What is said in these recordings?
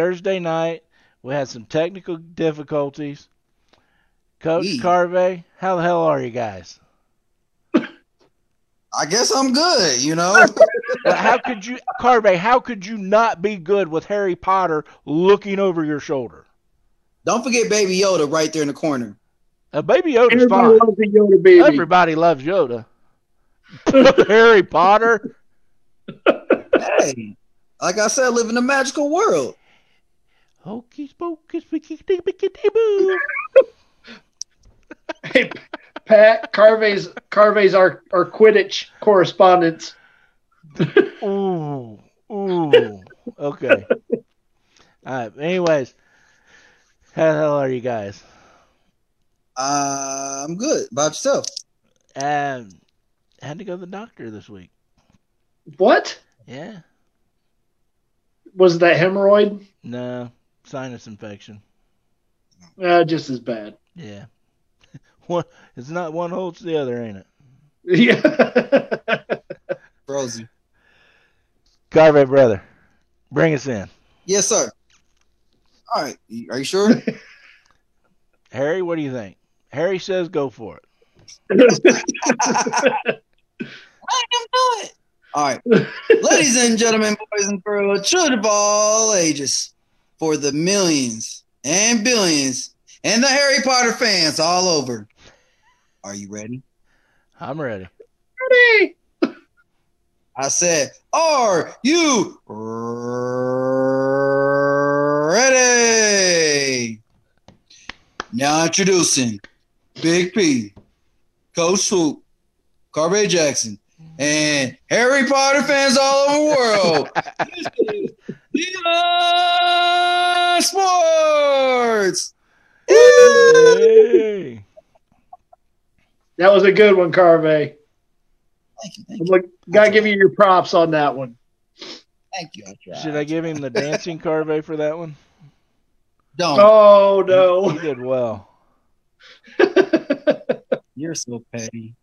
Thursday night. We had some technical difficulties. Coach Yee. Carvey, how the hell are you guys? I guess I'm good, you know. Well, how could you, Carvey? How could you not be good with Harry Potter looking over your shoulder? Don't forget Baby Yoda right there in the corner. Uh, Baby Yoda's Everybody fine. loves Yoda baby. Everybody loves Yoda. Harry Potter. Hey, like I said, I live in a magical world. Hocus pocus, wickety wickety boo. Hey, Pat Carvey's Carvey's our, our Quidditch correspondent. Ooh, ooh. Okay. All right. Anyways, how the hell are you guys? Uh, I'm good. About yourself? Um, had to go to the doctor this week. What Yeah. was that hemorrhoid? No, sinus infection. Uh, just as bad. Yeah. One. It's not one holds the other, ain't it? Yeah. Frozen. Carvey brother, bring us in. Yes, sir. All right. Are you sure? Harry, what do you think? Harry says go for it. I can do it. All right. Ladies and gentlemen, boys and girls, children of all ages, for the millions and billions and the Harry Potter fans all over. Are you ready? I'm ready. Ready? I said, Are you ready? Now introducing Big P, Coach Swoop, Carvey Jackson, and Harry Potter fans all over the world. this Sports. Hey. That was a good one, Carvey. Thank you, thank I'm you, like, gotta give you your props on that one. thank you. I. Should I give him the dancing Carvey for that one? Don't. Oh He no. did well. You're so petty.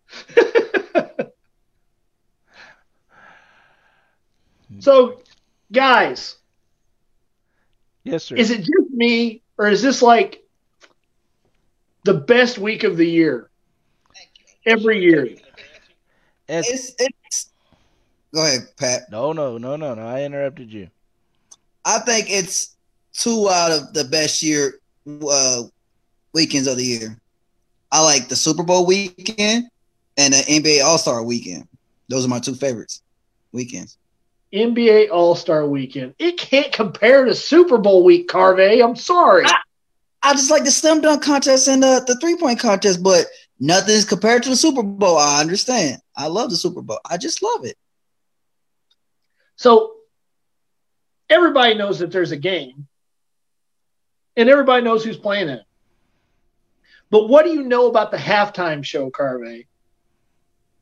so, guys, Yes, sir. is it just me, or is this like the best week of the year? Every year. It's- It's it's. Go ahead, Pat. no, no, no, no, no. I interrupted you. I think it's two out of the best year uh, weekends of the year. I like the Super Bowl weekend and the NBA All Star weekend. Those are my two favorites weekends. NBA All Star Weekend. It can't compare to Super Bowl week, Carvey. I'm sorry. I just like the slam dunk contest and the, the three point contest, but nothing's compared to the Super Bowl. I understand. I love the Super Bowl. I just love it. So everybody knows that there's a game, and everybody knows who's playing it. But what do you know about the halftime show, Carvey?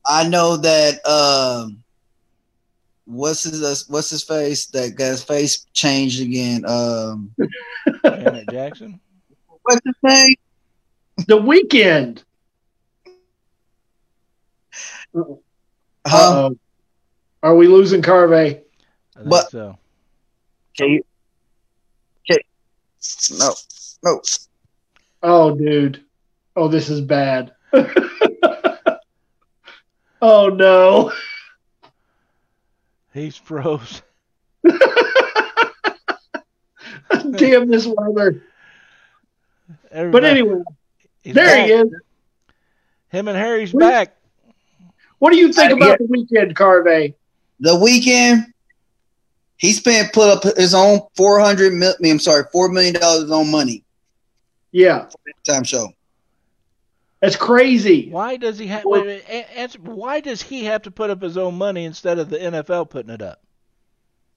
I know that um, what's his uh, what's his face? That guy's face changed again. Um, Janet Jackson. what's his name? The Weeknd. Huh? Uh-oh. Are we losing Carvey? I think But- so. Okay. Okay. No. No. Oh, dude. Oh, this is bad. oh no. He's froze. Damn this weather. But anyway, there back. he is. Him and Harry's Wait. back. What do you think about yeah. the Weeknd, Carvey? The Weeknd, he spent put up his own four hundred mil. I mean, I'm sorry, four million dollars on money. Yeah, Time show. That's crazy. Why does he have? Well- Wait, wait, a- answer. Why does he have to put up his own money instead of the NFL putting it up?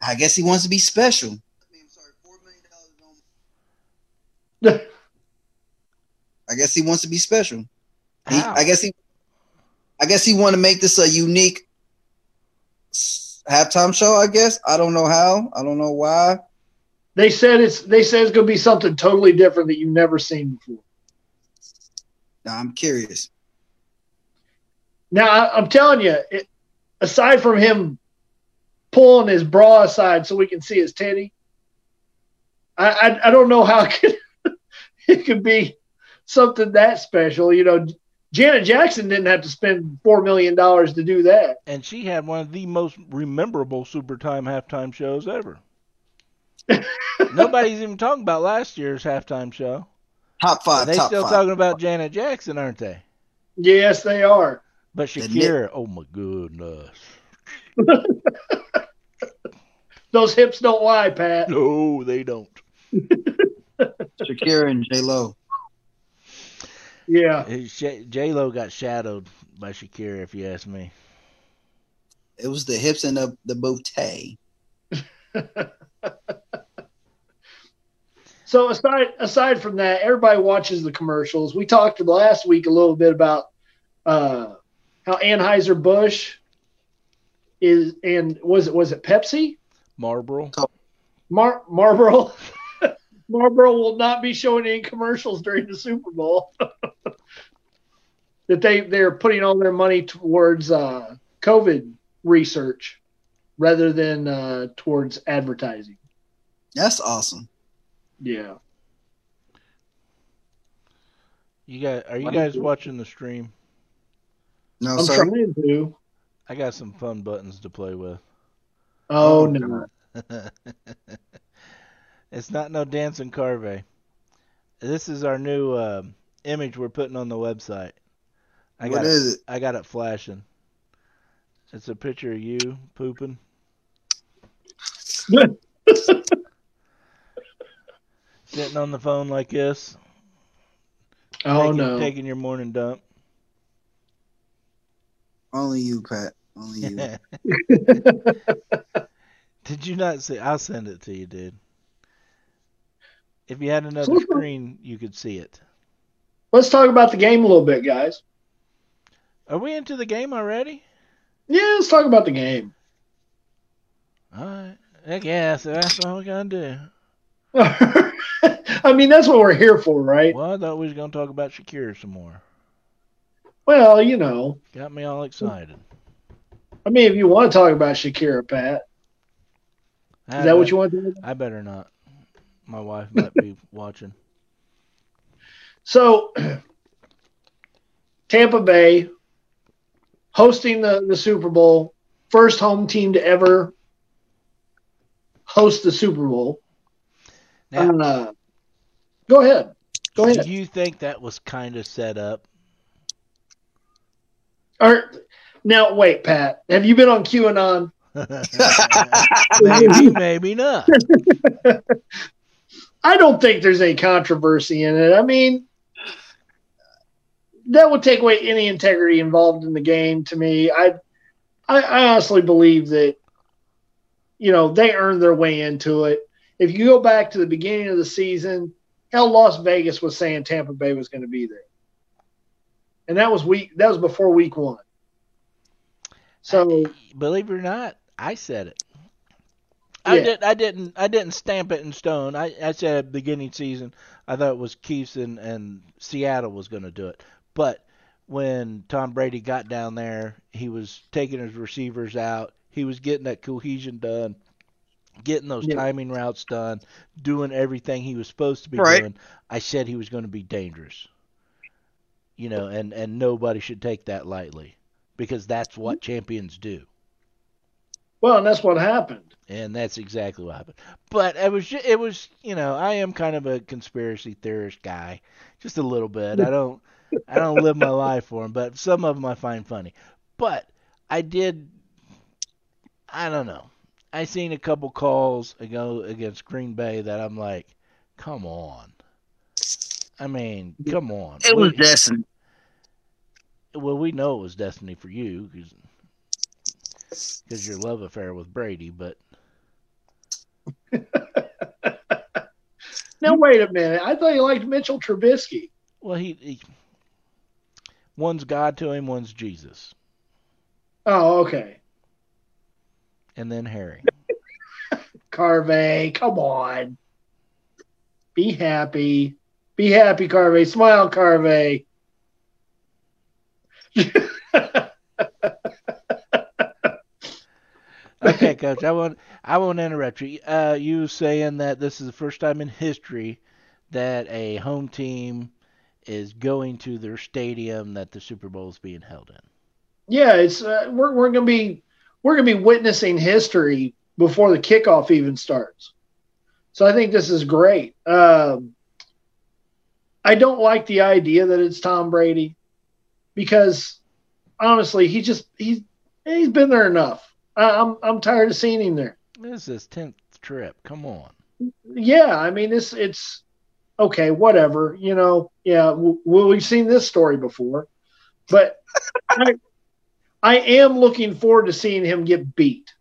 I guess he wants to be special. I guess he wants to be special. He, I guess he. I guess he want to make this a unique halftime show. I guess I don't know how. I don't know why. They said it's they said it's going to be something totally different that you've never seen before. Now, I'm curious. Now I, I'm telling you, it, aside from him pulling his bra aside so we can see his titty, I, I, I don't know how it could, it could be something that special. You know, Janet Jackson didn't have to spend four million dollars to do that. And she had one of the most rememberable Super Time halftime shows ever. Nobody's even talking about last year's halftime show. Top five. They top still five. talking about Janet Jackson, aren't they? Yes, they are. But Admit- Shakira, oh my goodness. Those hips don't lie, Pat. No, they don't. Shakira and J Lo. Yeah. J Lo got shadowed by Shakira, if you ask me. It was the hips and the the bootay. So aside aside from that, everybody watches the commercials. We talked last week a little bit about uh, how Anheuser Busch is, and was it was it Pepsi? Marlboro. Mar- Marlboro. Marlboro will not be showing any commercials during the Super Bowl. that they they're putting all their money towards uh, COVID research rather than uh, towards advertising. That's awesome. Yeah. You guys, are you guys watching the stream? No, I'm sir. trying to. I got some fun buttons to play with. Oh, Oh, no. it's not no dancing carve. This is our new uh, image we're putting on the website. I What got it, is it? I got it flashing. It's a picture of you pooping. Sitting on the phone like this. Oh taking, no. Taking your morning dump. Only you, Pat. Only you. Did you not see? I'll send it to you, dude. If you had another Super. screen, you could see it. Let's talk about the game a little bit, guys. Are we into the game already? Yeah, let's talk about the game. All right. I guess that's all we gotta do. I mean, that's what we're here for, right? Well, I thought we was gonna talk about Shakira some more. Well, you know, Got me all excited. I mean, if you want to talk about Shakira, Pat, I is that what you want to do? I better not. My wife might be watching. So, Tampa Bay hosting the, the Super Bowl, first home team to ever host the Super Bowl. Now, Uh, go ahead. Go ahead. do you think that was kind of set up? Or, now, wait, Pat. Have you been on QAnon? maybe, maybe not. I don't think there's any controversy in it. I mean, that would take away any integrity involved in the game to me. I, I, I honestly believe that, you know, they earned their way into it. If you go back to the beginning of the season, hell, Las Vegas was saying Tampa Bay was going to be there, and that was week. That was before week one. So Believe it or not, I said it. I Yeah. did. I didn't. I didn't stamp it in stone. I, I said at the beginning season, I thought it was Chiefs and, and Seattle was going to do it. But when Tom Brady got down there, he was taking his receivers out. He was getting that cohesion done, getting those Yeah. timing routes done, doing everything he was supposed to be Right. doing. I said he was going to be dangerous. You know, and and nobody should take that lightly because that's what mm-hmm. champions do. well, and that's what happened. And that's exactly what happened. But it was, ju- it was, you know, I am kind of a conspiracy theorist guy, just a little bit. I don't, I don't live my life for them, but some of them I find funny. But I did, I don't know. I seen a couple calls ago against Green Bay that I'm like, come on. I mean, come on. It was We- destiny. well, we know it was destiny for you because your love affair with Brady, but Now wait a minute. I thought you liked Mitchell Trubisky. Well, he, he one's God to him, one's Jesus, Oh, okay. And then Harry. Carvey, come on. Be happy. Be happy, Carvey. Smile, Carvey. Okay, Coach. I won't. I won't interrupt you. Uh, you saying that this is the first time in history that a home team is going to their stadium that the Super Bowl is being held in. Yeah, it's uh, we're we're gonna be we're gonna be witnessing history before the kickoff even starts. So I think this is great. Um, I don't like the idea that it's Tom Brady because honestly, he just he's he's been there enough. I, I'm I'm tired of seeing him there. This is his tenth trip. Come on. Yeah, I mean it's it's okay, whatever. You know, yeah, w- we've seen this story before, but I, I am looking forward to seeing him get beat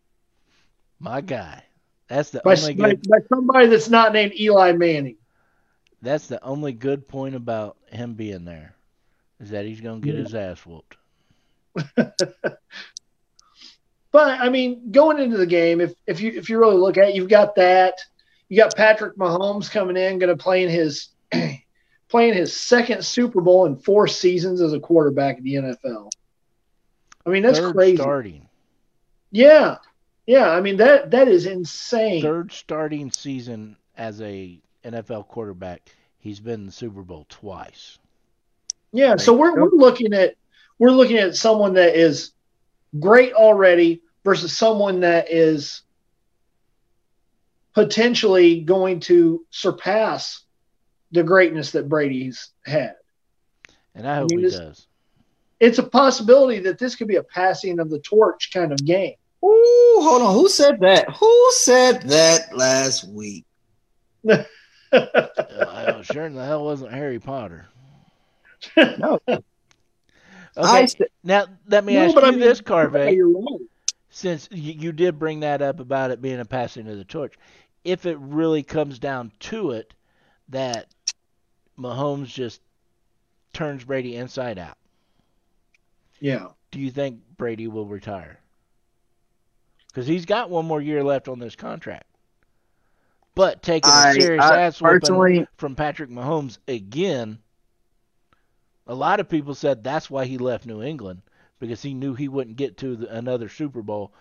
My guy. That's the by, only by, good. by somebody that's not named Eli Manning. That's the only good point about him being there, is that he's gonna get Yeah. his ass whooped. But I mean, going into the game, if if you if you really look at it, you've got that. You got Patrick Mahomes coming in, going to play in his playing his second Super Bowl in four seasons as a quarterback in the NFL. I mean, that's Third crazy. starting. Yeah, yeah. I mean that that is insane. Third starting season as a NFL quarterback. He's been in the Super Bowl twice. Yeah, so we're we're looking at we're looking at someone that is great already versus someone that is potentially going to surpass the greatness that Brady's had. And I hope mean, he this- does. It's a possibility that this could be a passing of the torch kind of game. Ooh, hold on. Who said that? Who said that last week? Uh, uh, sure in the hell wasn't Harry Potter. No. Okay, I now let me No, ask you I mean, this, Yeah, Carvey. right. Since you, you did bring that up about it being a passing of the torch, if it really comes down to it, that Mahomes just turns Brady inside out, Yeah. do you think Brady will retire? Because he's got one more year left on this contract. But taking a I, serious I ass whooping from Patrick Mahomes again, a lot of people said that's why he left New England because he knew he wouldn't get to the, another Super Bowl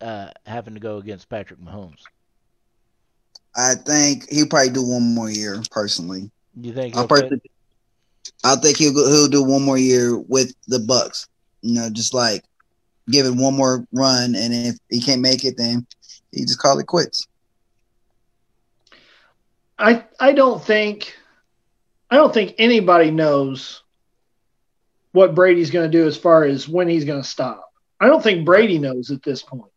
uh, having to go against Patrick Mahomes. I think he'll probably do one more year. Personally, You think I personally, I think he'll he'll do one more year with the Bucs. You know, just like give it one more run, and if he can't make it, then he just call it quits. I I don't think I don't think anybody knows what Brady's going to do as far as when he's going to stop. I don't think Brady knows at this point.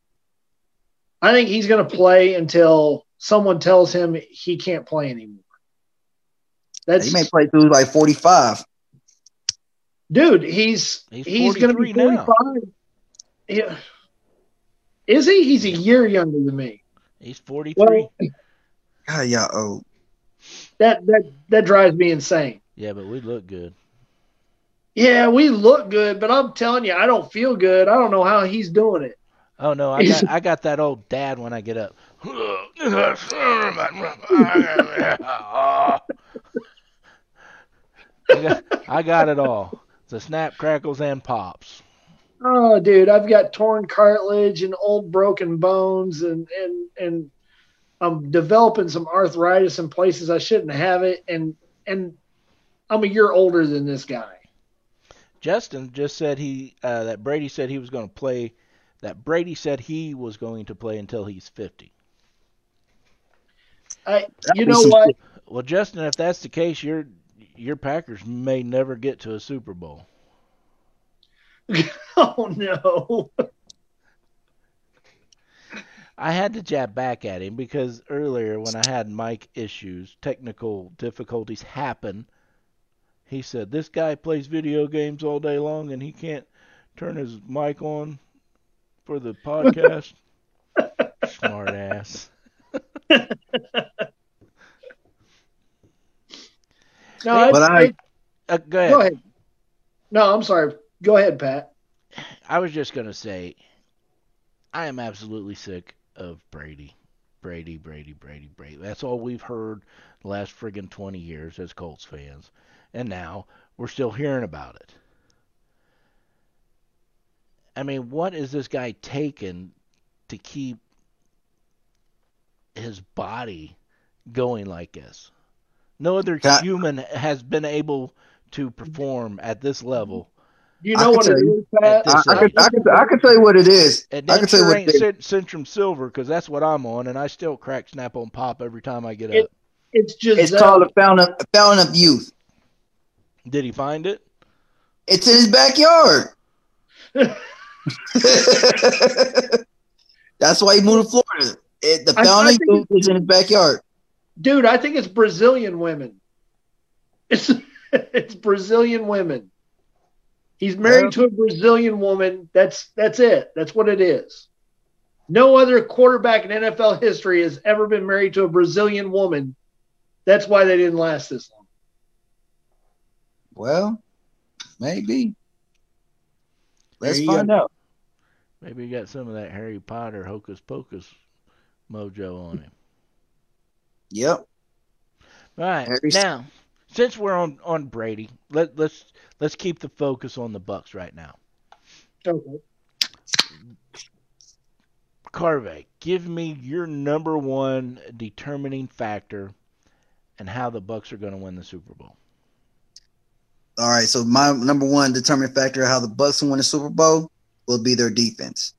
I think he's going to play until someone tells him he can't play anymore. That's He may play through like forty five. Dude. He's He's he's, going to be forty five. Yeah. Is he? He's a year younger than me. He's 43. Well, God, y'all old. that that that drives me insane. yeah, but we look good. Yeah, we look good, but I'm telling you, I don't feel good. I don't know how he's doing it. Oh no, I got I got that old dad when I get up. I got, I got it all. The snap, crackles, and pops. Oh, dude, I've got torn cartilage and old broken bones, and and and I'm developing some arthritis in places I shouldn't have it, and and I'm a year older than this guy. Justin just said he uh, that Brady said he was going to play. That Brady said he was going to play until he's 50. I, you know what? Well, Justin, if that's the case, your your Packers may never get to a Super Bowl. Oh no. I had to jab back at him because earlier when I had mic issues, technical difficulties happen. He said this guy plays video games all day long and he can't turn his mic on for the podcast. Smart ass. No, I, But I- Uh, go ahead. go ahead. No, I'm sorry. Go ahead, Pat. I was just gonna say, I am absolutely sick of Brady, Brady, Brady, Brady, Brady. That's all we've heard the last friggin' twenty years as Colts fans, and now we're still hearing about it. I mean, what is this guy taking to keep his body going like this. No other Can I- human has been able to perform at this level. You I know can what it tell you. is, Pat? At I, this I, could, I, could, I could tell you what it is. And I that can tell you what it is. Centrum Silver because that's what I'm on, and I still crack Snap on Pop every time I get It- up. It's just It's that- called a fountain, a fountain of youth. Did he find it? It's in his backyard. That's why he moved to Florida. It, the I- I fountain of youth is in his backyard. Dude. I think it's Brazilian women. It's it's Brazilian women. He's married to a Brazilian woman. That's that's it. That's what it is. No other quarterback in NFL history has ever been married to a Brazilian woman. That's why they didn't last this long. Well, maybe. Let's There you find out. Maybe he got some of that Harry Potter hocus pocus mojo on him. Yep. All right. Harry- Now, since we're on on Brady, let let's let's keep the focus on the Bucs right now. Okay. Carvey, give me your number one determining factor and how the Bucs are going to win the Super Bowl. All right. So my number one determining factor of how the Bucs win the Super Bowl will be their defense.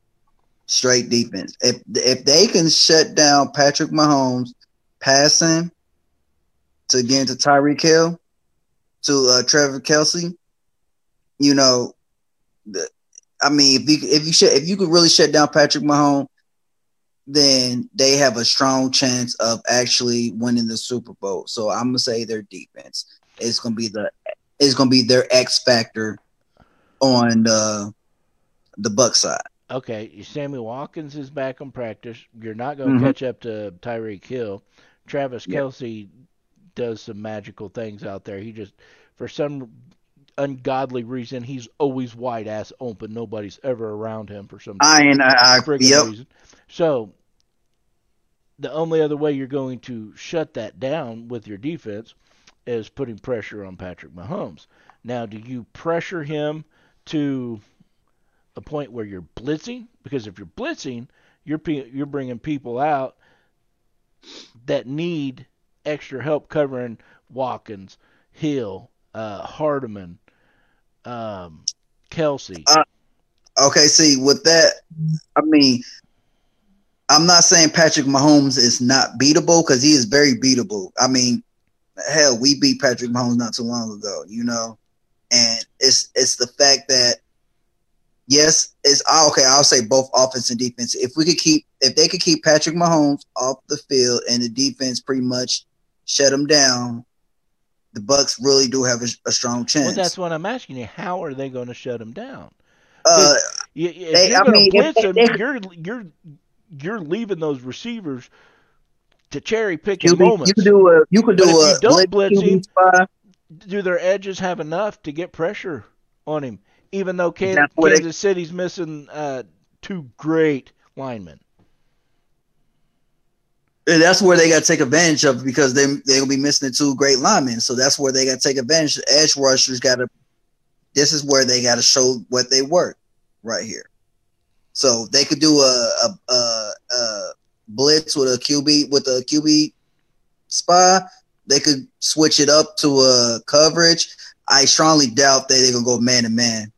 Straight defense. If if they can shut down Patrick Mahomes passing to get into Tyreek Hill to uh, Trevor Kelce, you know, the, I mean, if you if you shut, if you could really shut down Patrick Mahomes, then they have a strong chance of actually winning the Super Bowl. So I'm gonna say their defense is gonna be the is gonna be their X factor on the the Buck side. Okay, Sammy Watkins is back on practice. You're not going to Mhm. catch up to Tyreek Hill. Travis Yeah. Kelce does some magical things out there. He just, for some ungodly reason, he's always wide ass open. Nobody's ever around him for some I and I, I yep. reason. So the only other way you're going to shut that down with your defense is putting pressure on Patrick Mahomes. Now, do you pressure him to a point where you're blitzing? Because if you're blitzing, you're you're bringing people out that need extra help covering Watkins, Hill, uh, Hardman, um, Kelce. Uh, Okay, see with that, I mean, I'm not saying Patrick Mahomes is not beatable because he is very beatable. I mean, hell, we beat Patrick Mahomes not too long ago, you know, and it's it's the fact that yes, it's okay. I'll say both offense and defense. If we could keep, if they could keep Patrick Mahomes off the field and the defense pretty much shut him down, the Bucs really do have a, a strong chance. well, that's what I'm asking you. How are they going to shut him down? uh, You, if They- you're I mean, blitz they- him, they- you're you're you're leaving those receivers to cherry pick you, moments. you could do a you could do But a don't blitz QB him- Do their edges have enough to get pressure on him? Even though Kan- That's what they- Kansas City's missing uh, two great linemen. And that's where they got to take advantage of because they they're gonna be missing the two great linemen. So that's where they got to take advantage. The edge rushers got to. This is where they got to show what they work right here. So they could do a, a, a, a blitz with a QB with a QB spy. They could switch it up to a coverage. I strongly doubt that they're gonna go man to man.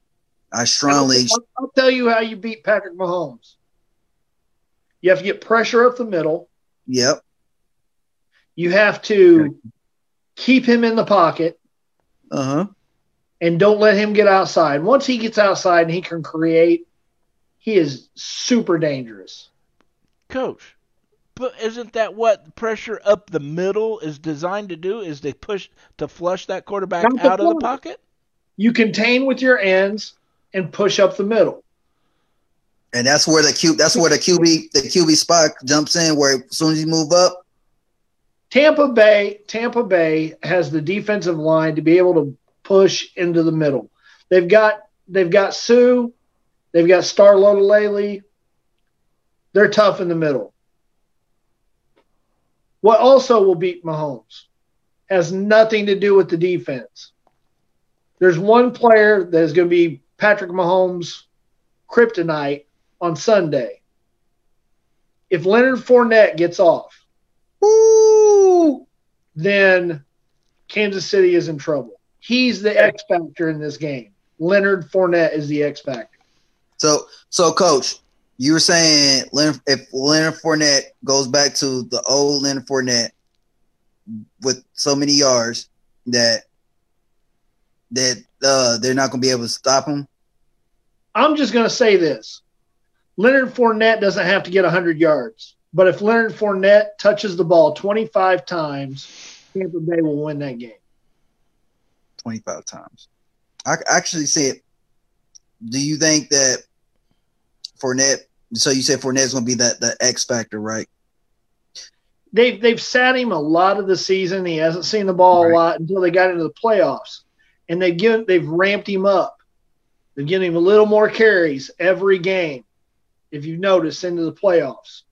I strongly I'll, I'll tell you how you beat Patrick Mahomes. You have to get pressure up the middle. yep. You have to keep him in the pocket Uh huh. and don't let him get outside. Once he gets outside and he can create, he is super dangerous. Coach, but isn't that what pressure up the middle is designed to do? Is they push to flush that quarterback out of the pocket? You contain with your ends and push up the middle. And that's where the Q that's where the QB the QB spot jumps in where as soon as you move up, Tampa Bay, Tampa Bay has the defensive line to be able to push into the middle. They've got they've got Suh, they've got Star Lotulelei. They're tough in the middle. What also will beat Mahomes has nothing to do with the defense. There's one player that is going to be Patrick Mahomes' kryptonite on Sunday. If Leonard Fournette gets off, Ooh. then Kansas City is in trouble. He's the X factor in this game. Leonard Fournette is the X factor. So, so coach, you were saying Leonard, if Leonard Fournette goes back to the old Leonard Fournette with so many yards that that uh, they're not going to be able to stop him. I'm just going to say this: Leonard Fournette doesn't have to get 100 yards, but if Leonard Fournette touches the ball 25 times, Tampa Bay will win that game. 25 times. I actually it. Do you think that Fournette? So you said Fournette's going to be that the X factor, right? They've they've sat him a lot of the season. He hasn't seen the ball right. a lot until they got into the playoffs, and they've given they've ramped him up. They've given him a little more carries every game. If you've noticed, into the playoffs,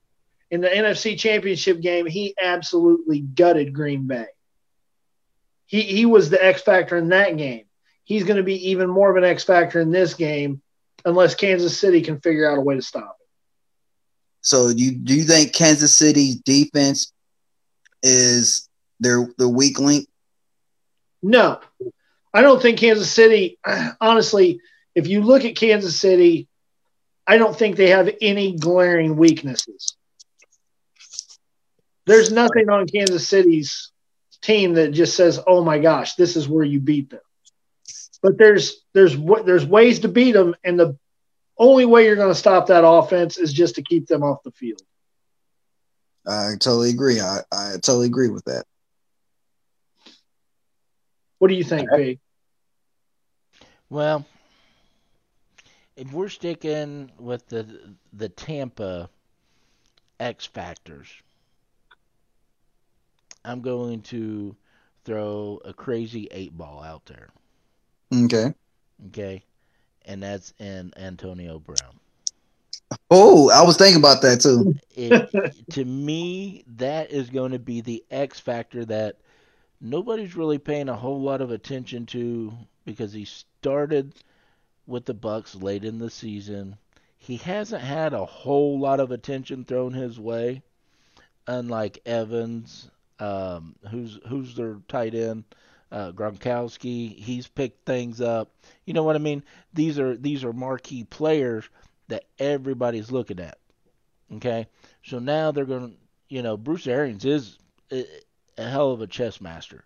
in the NFC Championship game, he absolutely gutted Green Bay. He he was the X factor in that game. He's going to be even more of an X factor in this game, unless Kansas City can figure out a way to stop it. So do you do you think Kansas City's defense is their the weak link? No, I don't think Kansas City. Honestly, if you look at Kansas City, I don't think they have any glaring weaknesses. There's nothing on Kansas City's team that just says, "Oh my gosh, this is where you beat them." But there's there's there's ways to beat them, and the only way you're going to stop that offense is just to keep them off the field. I totally agree. I, I totally agree with that. What do you think, Pete? Well, if we're sticking with the the Tampa X factors, I'm going to throw a crazy eight ball out there. Okay. Okay and that's in Antonio Brown. Oh, I was thinking about that too. It, to me, that is going to be the X factor that nobody's really paying a whole lot of attention to because he started with the Bucs late in the season. He hasn't had a whole lot of attention thrown his way, unlike Evans, um, who's who's their tight end uh, Gronkowski, he's picked things up. You know what I mean? These are these are marquee players that everybody's looking at. Okay, so now they're going to, you know, Bruce Arians is a, hell of a chess master.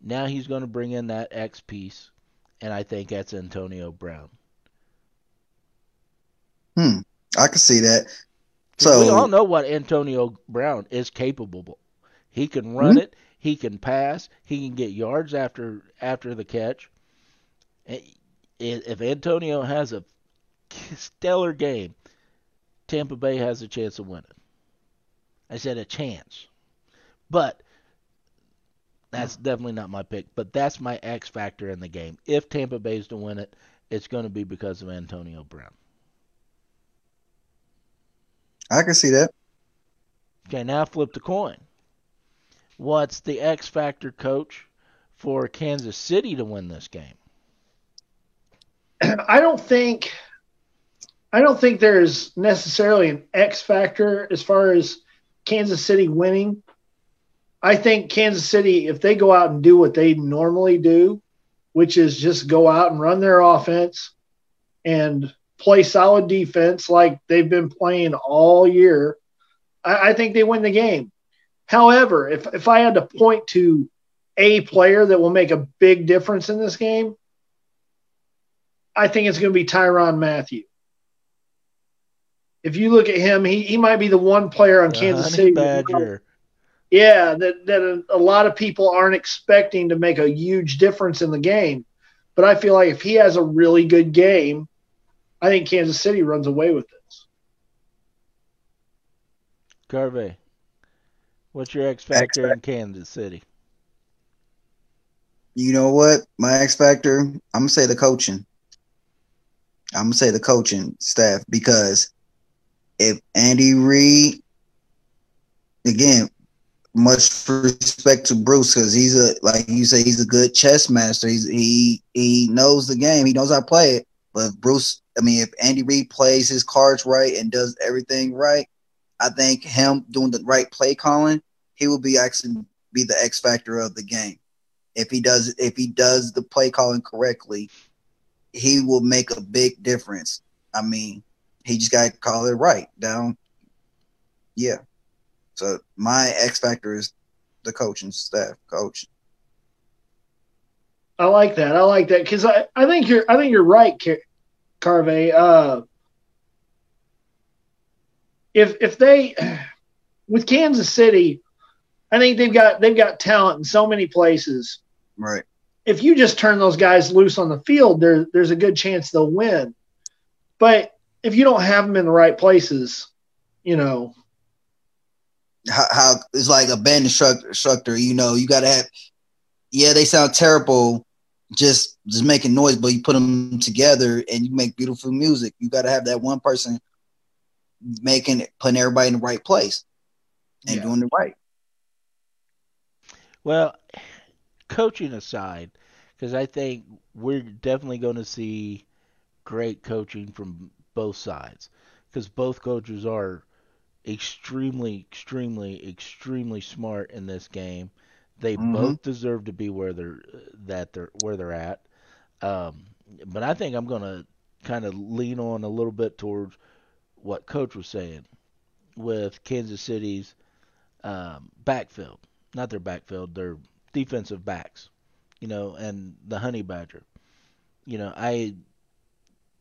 Now he's going to bring in that X piece, and I think that's Antonio Brown. Hmm, I can see that. So we all know what Antonio Brown is capable. Of. He can run mm-hmm. it. He can pass. He can get yards after after the catch. If Antonio has a stellar game, Tampa Bay has a chance of winning. I said a chance, but that's definitely not my pick. But that's my X factor in the game. If Tampa Bay's to win it, it's going to be because of Antonio Brown. I can see that. Okay, now flip the coin what's the X factor coach for Kansas City to win this game? I don't think I don't think there's necessarily an X factor as far as Kansas City winning. I think Kansas City, if they go out and do what they normally do, which is just go out and run their offense and play solid defense like they've been playing all year, I, I think they win the game. However, if, if I had to point to a player that will make a big difference in this game, I think it's going to be Tyrann Mathieu. If you look at him, he, he might be the one player on Kansas City. Badger. Yeah, that, that a, a lot of people aren't expecting to make a huge difference in the game. But I feel like if he has a really good game, I think Kansas City runs away with this. Carvey. What's your X factor in Kansas City? You know what? My X factor, I'm gonna say the coaching. I'm gonna say the coaching staff because if Andy Reid, again, much respect to Bruce because he's a like you say he's a good chess master. He's he he knows the game. He knows how to play it. But Bruce, I mean, if Andy Reid plays his cards right and does everything right, I think him doing the right play calling he will be actually be the X factor of the game. If he does if he does the play calling correctly, he will make a big difference. I mean, he just got to call it right down. Yeah. So my X factor is the coaching staff, coach. I like that. I like that because I, I think you're I think you're right, Carvey. Uh, if if they with Kansas City, I think they've got they've got talent in so many places. Right. If you just turn those guys loose on the field, there there's a good chance they'll win. But if you don't have them in the right places, you know. How, how it's like a band instructor, instructor, you know, you got to have, yeah, they sound terrible just just making noise, but you put them together and you make beautiful music. You got to have that one person making it, putting everybody in the right place and yeah. doing it right. Well, coaching aside, because I think we're definitely going to see great coaching from both sides, because both coaches are extremely, extremely, extremely smart in this game. They mm-hmm. both deserve to be where they're that they're where they're at. Um, but I think I'm going to kind of lean on a little bit towards what Coach was saying with Kansas City's um, backfield, not their backfield, their defensive backs, you know, and the Honey Badger. You know, I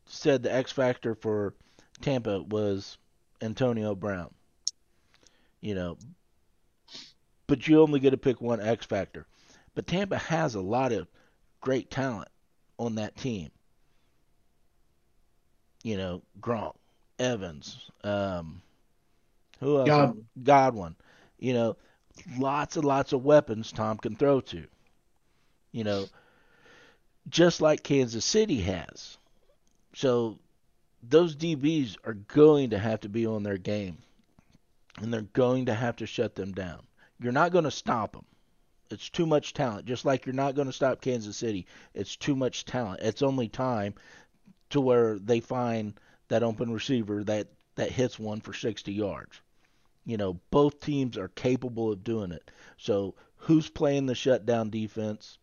said the X factor for Tampa was Antonio Brown. You know, but you only get to pick one X factor. But Tampa has a lot of great talent on that team. You know, Gronk, Evans, um, who else? Godwin. Godwin. You know, lots and lots of weapons Tom can throw to. You know, just like Kansas City has. So those DBs are going to have to be on their game, and they're going to have to shut them down. You're not going to stop them. It's too much talent. Just like you're not going to stop Kansas City. It's too much talent. It's only time to where they find that open receiver that that hits one for 60 yards. You know, both teams are capable of doing it. So, who's playing the shutdown defense?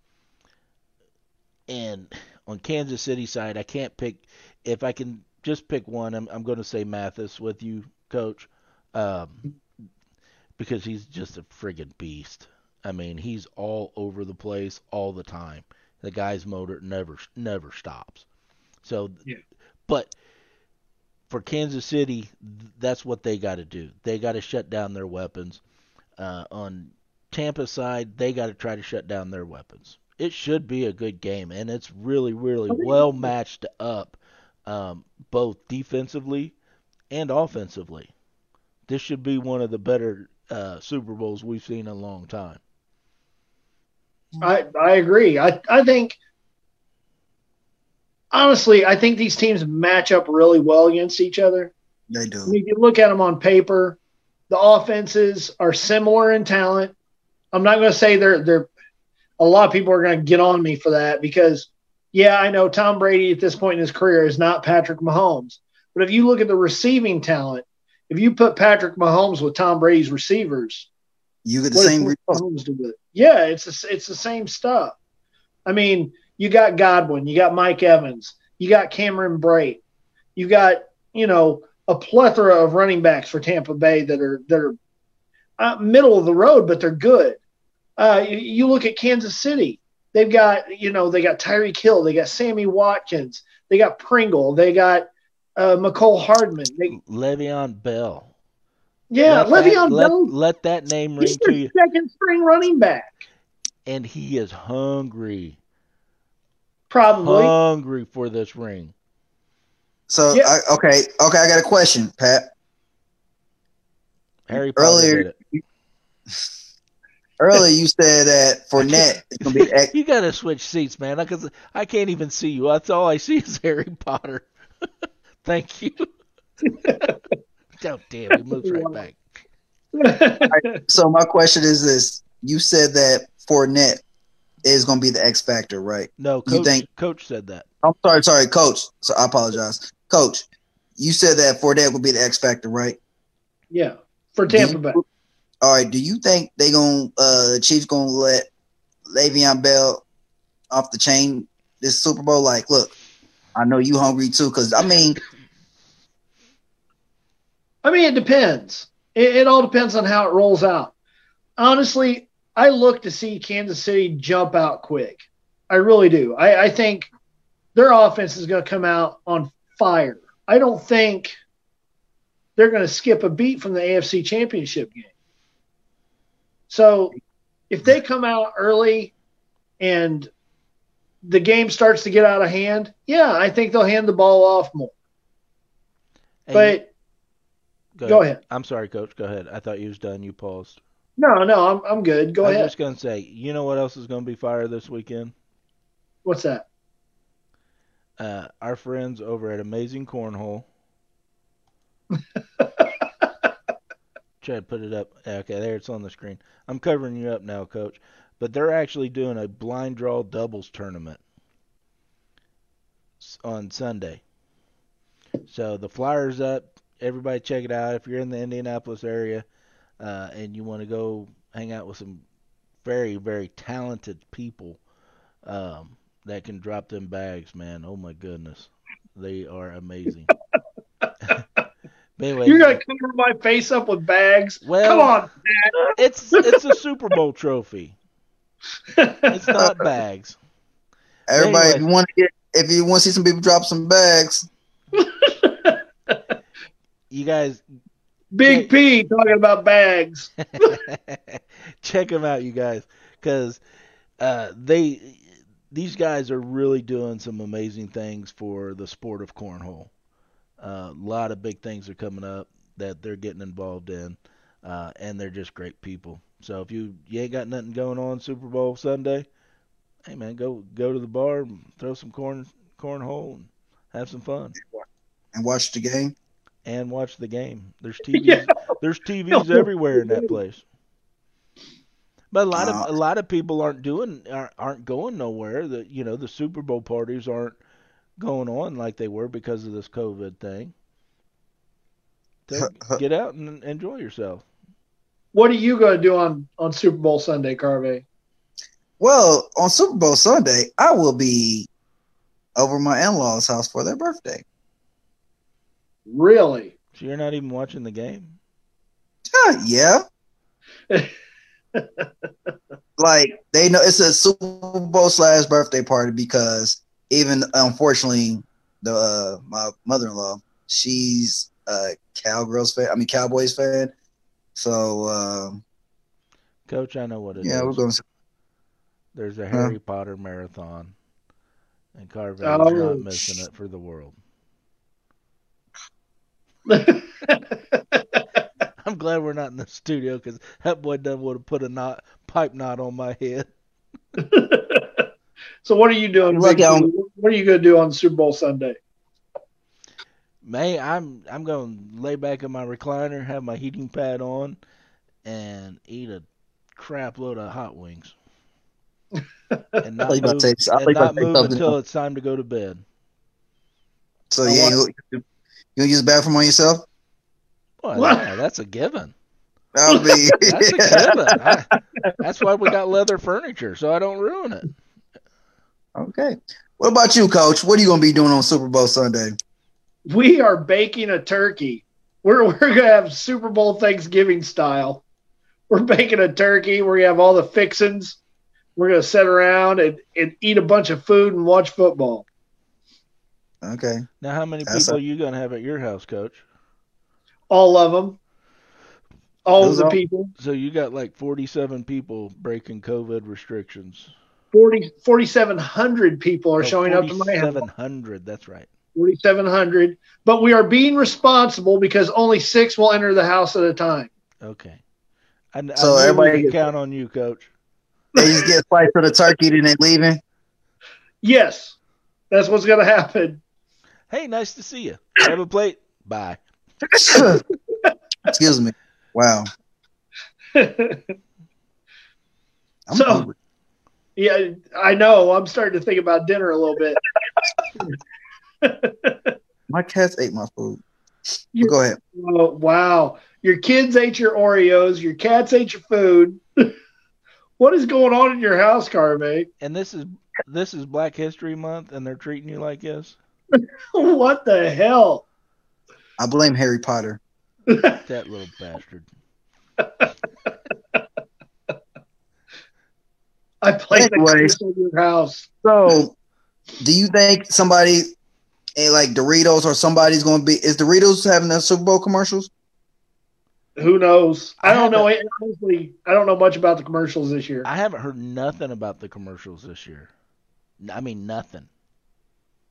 And on Kansas City side, I can't pick. If I can just pick one, I'm, I'm going to say Mathis with you, Coach, um, because he's just a friggin' beast. I mean, he's all over the place all the time. The guy's motor never never stops. So, yeah. but for Kansas City, that's what they got to do. They got to shut down their weapons. Uh, on Tampa side, they got to try to shut down their weapons. It should be a good game, and it's really, really well matched up, um, both defensively and offensively. This should be one of the better uh, Super Bowls we've seen in a long time. I I agree. I I think honestly, I think these teams match up really well against each other. They do. If you look at them on paper, the offenses are similar in talent. I'm not going to say they're they're. A lot of people are going to get on me for that because, yeah, I know Tom Brady at this point in his career is not Patrick Mahomes. But if you look at the receiving talent, if you put Patrick Mahomes with Tom Brady's receivers, you get the same Mahomes do it. Yeah, it's a, it's the same stuff. I mean, you got Godwin, you got Mike Evans, you got Cameron Brate, you got you know a plethora of running backs for Tampa Bay that are that are uh, middle of the road, but they're good. Uh, you, you, look at Kansas City; they've got you know they got Tyreek Hill, they got Sammy Watkins, they got Pringle, they got uh, Mecole Hardman, they, Le'Veon Bell. Yeah, let Le'Veon that, Bell. Let, let, that name ring to you. Second string running back. And he is hungry. Probably hungry for this ring. So yeah. I, okay, okay, I got a question, Pat. Harry Potter earlier. earlier, you said that Fournette is gonna be. Ex- you gotta switch seats, man, because I can't even see you. That's all I see is Harry Potter. Thank you. oh damn, We moves right back. right, so my question is this: You said that Fournette is going to be the X factor, right? No, coach, you think, coach said that. I'm sorry, sorry, coach. So I apologize, coach. You said that Fournette will be the X factor, right? Yeah, for Tampa Bay. All right, do you think they gonna uh Chiefs gonna let Le'Veon Bell off the chain this Super Bowl? Like, look, I know you hungry too, because I mean, I mean, it depends. It, it all depends on how it rolls out. Honestly, I look to see Kansas City jump out quick. I really do. I, I think their offense is going to come out on fire. I don't think they're going to skip a beat from the AFC Championship game. So if they come out early and the game starts to get out of hand, yeah, I think they'll hand the ball off more. But go, go ahead. I'm sorry, Coach. Go ahead. I thought you was done. You paused. no, no, I'm, I'm good. Go I was ahead. I'm just gonna say, you know what else is gonna be fire this weekend? What's that? Uh, our friends over at Amazing Cornhole. Try to put it up. Okay, there it's on the screen. I'm covering you up now, Coach. But they're actually doing a blind draw doubles tournament on Sunday. So the flyers up. Everybody check it out. If you're in the Indianapolis area uh, and you want to go hang out with some very, very talented people um, that can drop them bags, man. Oh my goodness, they are amazing. but anyway, You're going to cover my face up with bags? Well- Come on. it's it's a Super Bowl trophy. It's not bags. everybody, if you want to get, if you want to see some people drop some bags, You guys Big P talking about bags. check them out, you guys, because uh, they these guys are really doing some amazing things for the sport of cornhole. Uh, a lot of big things are coming up that they're getting involved in, uh, and they're just great people. So if you you ain't got nothing going on Super Bowl Sunday, hey man, go go to the bar, and throw some corn cornhole, and have some fun, and watch the game. And watch the game. There's TVs Yeah. there's TVs everywhere in that place. But a lot Uh, of a lot of people aren't doing aren't, aren't going nowhere. The you know the Super Bowl parties aren't going on like they were because of this COVID thing. So get out and enjoy yourself. What are you going to do on, on Super Bowl Sunday, Carvey? Well, on Super Bowl Sunday, I will be over my in-laws' house for their birthday. Really? So you're not even watching the game. Huh, yeah. like they know it's a Super Bowl slash birthday party because even unfortunately, the uh, my mother in law, she's a Cowgirls fan. I mean Cowboys fan. So um, Coach, I know what it is. yeah, we're going. to There's a Huh? Harry Potter marathon, and Carver Oh, is not missing it for the world. I'm glad we're not in the studio because that boy done would have put a knot, pipe knot on my head. so what are you doing? Look, Big um, what are you going to do on Super Bowl Sunday? May I'm I'm gonna lay back in my recliner, have my heating pad on, and eat a crap load of hot wings. And not thought you move, I thought and not move until it's time to go to bed. So I yeah, want- you gonna use the bathroom on yourself? Well, What? yeah, that's a given. I'll be. That's a given. I, that's why we got leather furniture, so I don't ruin it. okay. What about you, Coach? What are you gonna be doing on Super Bowl Sunday? We are baking a turkey. We're, we're going to have Super Bowl Thanksgiving style. We're baking a turkey. We're going to have all the fixings. We're going to sit around and, and eat a bunch of food and watch football. Okay. Now, how many That's people a- are you gonna have at your house, Coach? All of them. All of the are- people. So you got like 47 people breaking COVID restrictions. 40 4,700 people are Oh, showing up to my house. 4,700. That's right. 4,700. But we are being responsible because only six will enter the house at a time. Okay. I, I So knew everybody we could gets- count on you, Coach. They just get a slice of the turkey and then leaving. Yes, that's what's going to happen. Hey, nice to see you. Have a plate. Bye. Excuse me. Wow. I'm So- hungry. yeah, I know. I'm starting to think about dinner a little bit. My cats ate my food. But go ahead. Oh, wow. Your kids ate your Oreos. Your cats ate your food. what is going on in your house, Carve? And this is this is Black History Month, and they're treating you like this. what the hell? I blame Harry Potter. That little bastard. I played the Anyways. curse in your house. So, do you think somebody, eh, like Doritos or somebody's going to be? Is Doritos having the Super Bowl commercials? Who knows? I I don't know. Honestly, I don't know much about the commercials this year. I haven't heard nothing about the commercials this year. I mean nothing.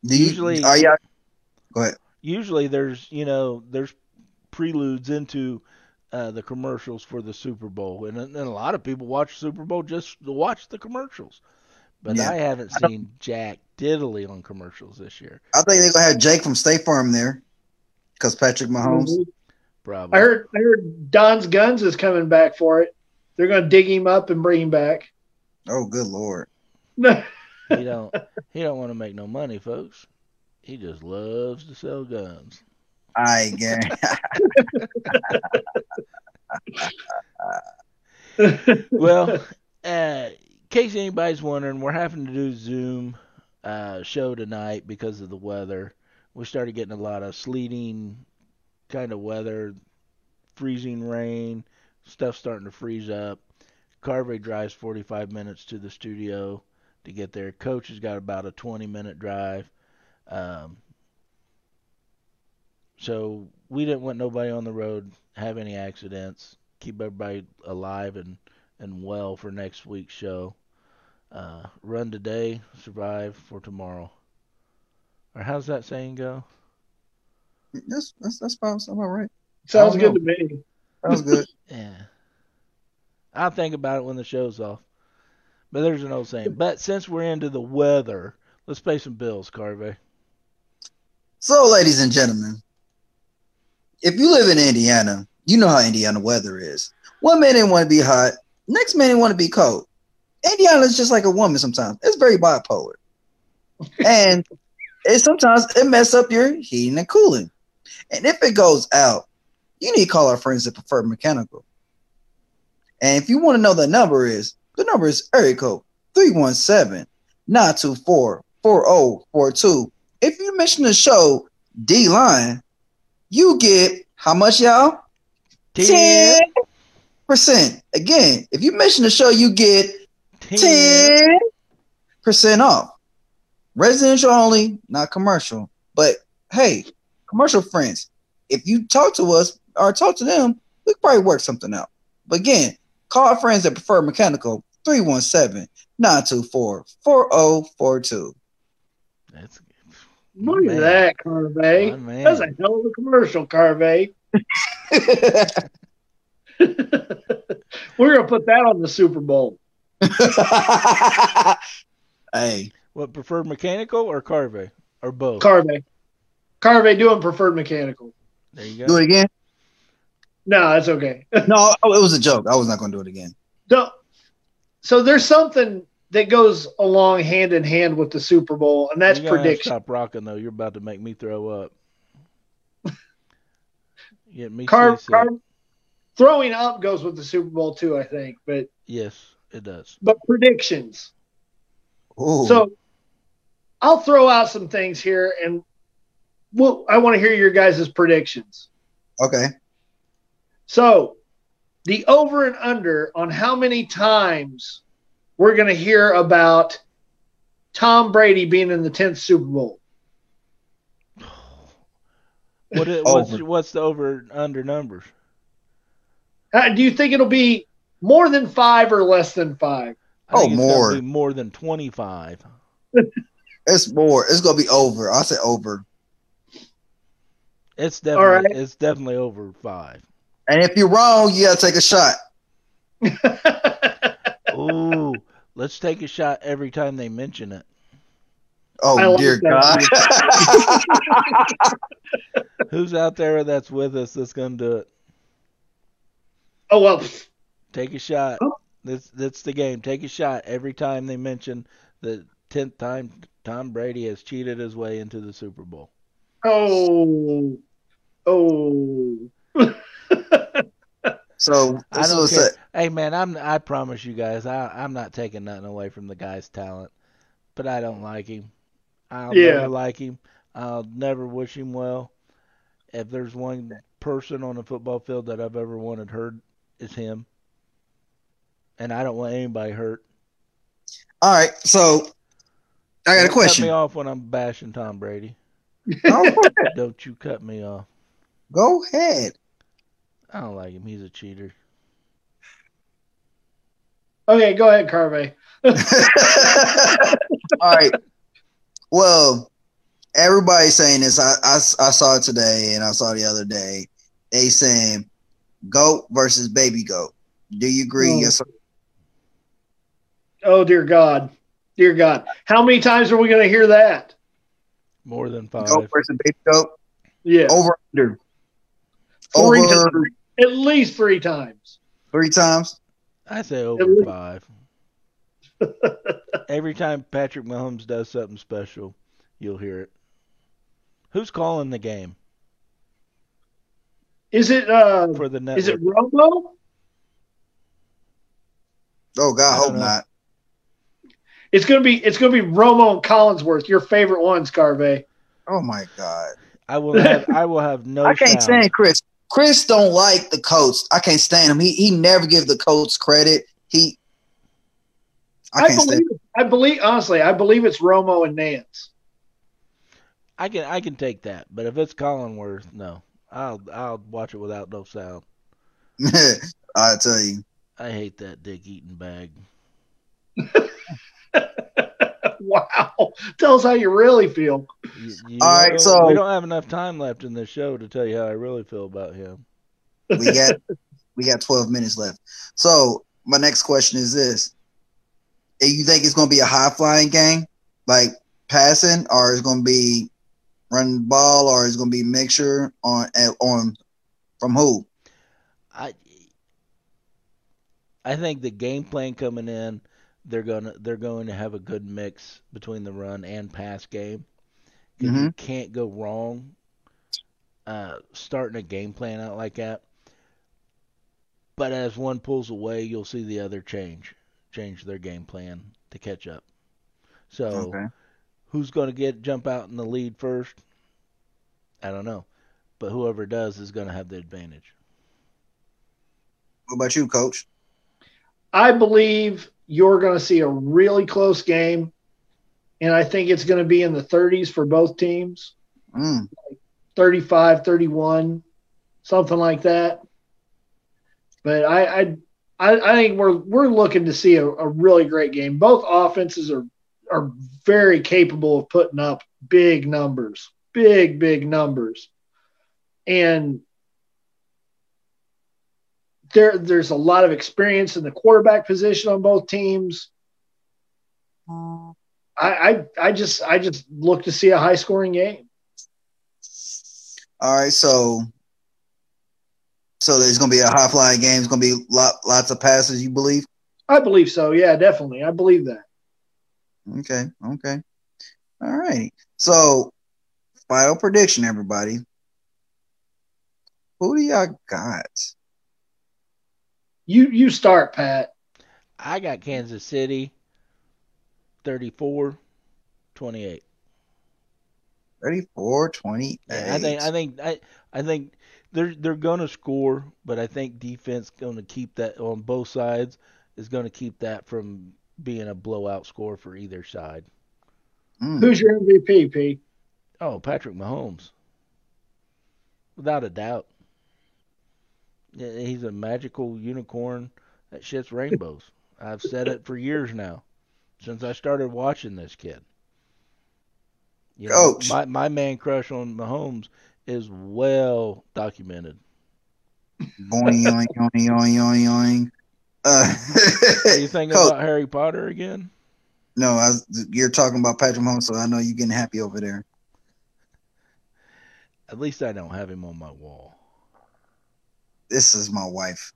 Do you, Usually- are y'all? Go ahead. Usually there's you know there's preludes into uh, the commercials for the Super Bowl, and, and a lot of people watch Super Bowl just to watch the commercials. But Yeah. I haven't seen Jack Diddley on commercials this year. I think they're gonna have Jake from State Farm there, because Patrick Mahomes. Probably. I heard. I heard Don's Guns is coming back for it. They're going to dig him up and bring him back. Oh, good lord! he don't he don't want to make no money, folks. He just loves to sell guns. I guarantee. well, uh, in case anybody's wondering, we're having to do Zoom uh, show tonight because of the weather. We started getting a lot of sleeting kind of weather, freezing rain, stuff starting to freeze up. Carvey drives 45 minutes to the studio to get there. Coach has got about a 20 minute drive. Um, so we didn't want nobody on the road have any accidents. Keep everybody alive and and well for next week's show. Uh, run today, survive for tomorrow. Or how's that saying go? that's that's that's about, that's about right. Sounds I don't good to me. Sounds good. Yeah. I'll think about it when the show's off. But there's an old saying. But since we're into the weather, let's pay some bills, Carvey. So, ladies and gentlemen, if you live in Indiana, you know how Indiana weather is. One minute want to be hot, next minute want to be cold. Indiana is just like a woman sometimes. It's very bipolar. and it sometimes it mess up your heating and cooling. And if it goes out, you need to call our friends at Preferred Mechanical. And if you want to know the number is, the number is area code 317-924-4042. If you mention the show D Line, you get how much, y'all? Ten. percent. Again, if you mention the show, you get Ten. ten percent off. Residential only, not commercial. But hey, commercial friends, if you talk to us or talk to them, we probably work something out. But again, call our friends that prefer mechanical 317 924 4042. That's good. Look at that, Carve. my man. That's a hell of a commercial, Carve. We're gonna put that on the Super Bowl. hey, What preferred mechanical or Carvey or both? Carve. Carve doing preferred mechanical. there you go. do it again. No, that's okay. No, oh, it was a joke. I was not going to do it again. No. So there's something that goes along hand in hand with the Super Bowl, and that's you prediction. Stop rocking though. You're about to make me throw up. You Get me Car, car, throwing up goes with the Super Bowl too, I think. But Yes, it does. but predictions. Ooh. So I'll throw out some things here, and we'll, I want to hear your guys' predictions. okay. So the over and under on how many times we're going to hear about Tom Brady being in the 10th Super Bowl. What is, what's what's the over under numbers? Uh, do you think it'll be more than five or less than five? I Oh, more. be more than twenty five. It's more. It's going to be over. I'll say over. It's definitely right. it's definitely over five. And if you're wrong, you got to take a shot. Ooh, let's take a shot every time they mention it. Oh, I dear. God. Who's out there that's with us that's gonna do it? oh well, Take a shot. Oh. That's that's the game. Take a shot every time they mention the tenth time Tom Brady has cheated his way into the Super Bowl. oh, Oh. So I so don't care. Hey man, I'm I promise you guys, I I'm not taking nothing away from the guy's talent, but I don't like him. I'll Yeah. never like him. I'll never wish him well. If there's one person on the football field that I've ever wanted hurt, it's him. And I don't want anybody hurt. all right. So I got a Don't Cut question. me off when I'm bashing Tom Brady. Go ahead. Don't you cut me off. Go ahead. I don't like him. He's a cheater. Okay, go ahead, Carvey. All right. Well, everybody's saying this. I, I, I saw it today and I saw it the other day. They saying goat versus baby goat. Do you agree? Hmm. Yes. Or Oh dear God, dear God, how many times are we going to hear that? More than five. Goat versus baby goat. Yeah, Over under over times. At least three times. three times. I say over least- five. Every time Patrick Mahomes does something special, you'll hear it. Who's calling the game Is it? Uh, for the network? is it Romo? Oh God, I hope don't know. not. It's gonna be. It's gonna be Romo and Collinsworth. Your favorite ones, Carvey. Oh my God. I will have I will have no I can't sound. stand Chris. Chris don't like the coach. I can't stand him. He he never give the coach credit. He I I, can't stand believe. I believe honestly. I believe it's Romo and Nantz. I can I can take that, but if it's Collinworth, no. I'll I'll watch it without no sound. I tell you. I hate that dick eating bag. wow. Tell us how you really feel. You, you All right, so- we don't have enough time left in this show to tell you how I really feel about him. We got we got 12 minutes left. So my next question is this. You think it's gonna be a high flying game? Like passing, or it's gonna be running the ball, or it's gonna be mixture on on from who? I I think the game plan coming in, they're gonna they're going to have a good mix between the run and pass game. 'Cause You can't go wrong uh, starting a game plan out like that. But as one pulls away, you'll see the other change change their game plan to catch up. So Okay. who's going to get jump out in the lead first? I don't know, but whoever does is going to have the advantage. What about you, coach? I believe you're going to see a really close game, and I think it's going to be in the 30s for both teams Mm. 35, 31, something like that. But I, I, I, I think we're we're looking to see a, a really great game. Both offenses are are very capable of putting up big numbers, big big numbers, and there there's a lot of experience in the quarterback position on both teams. I, I I just I just look to see a high scoring game. All right, so so there's gonna be a high flying game. It's gonna be lot, lots of passes. You believe? I believe so. Yeah, definitely. I believe that. Okay, okay. All righty. So final prediction, everybody. Who do y'all got? You you start, Pat. I got Kansas City 34 28. 34 28. I think I think I I think they're they're going to score, but I think defense going to keep that on both sides is going to keep that from being a blowout score for either side. Mm. Who's your MVP, P? Oh, Patrick Mahomes. Without a doubt. He's a magical unicorn that shits rainbows. I've said it for years now, since I started watching this kid. You know, Coach. my my man crush on Mahomes is well documented. Boing, yoing, yoing, yoing, yoing. Uh, Are you thinking Coach, about Harry Potter again? no, I was, you're talking about Patrick Mahomes, so I know you're getting happy over there. At least I don't have him on my wall. This is my wife.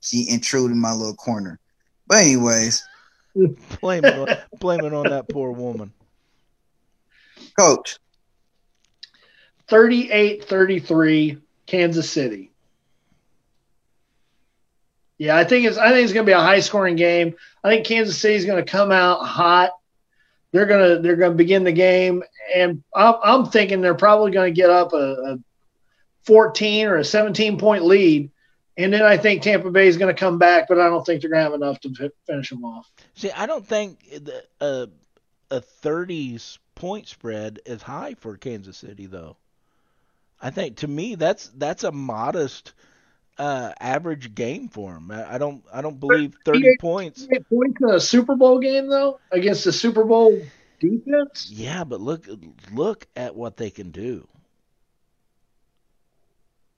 She intruded in my little corner. But anyways, Blame it on, blame it on that poor woman. coach, 38-33 Kansas City. Yeah, I think it's I think it's going to be a high scoring game. I think Kansas City is going to come out hot. They're gonna they're gonna begin the game, and I'm, I'm thinking they're probably going to get up a, a 14 or a 17 point lead, and then I think Tampa Bay is going to come back, but I don't think they're going to have enough to finish them off. See, I don't think the, uh, a 30s point spread is high for Kansas City though. I think to me that's that's a modest uh, average game for him. I, I don't I don't believe 30 points. points in a Super Bowl game though against the Super Bowl defense. Yeah, but look look at what they can do.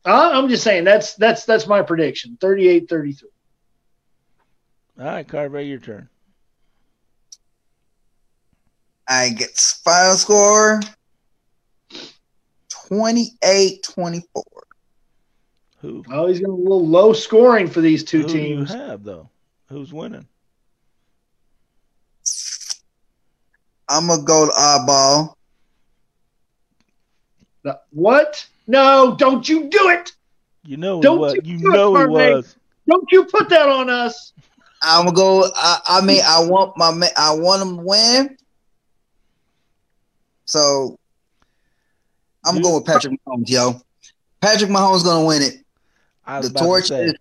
Uh, I'm just saying that's that's that's my prediction. 38-33. All right, Carver, your turn. I get final score 28 24. Who? Oh, he's going a little low scoring for these two Who teams. Do you have though? Who's winning? I'm gonna go to oddball. What? No, don't you do it! You know Don't what? you You do it, know he Carmaine. was. Don't you put that on us! I'm gonna go. I, I mean, I want my man. I want him to win. So I'm You- going with Patrick Mahomes, yo. Patrick Mahomes gonna win it. I The about to torch say, is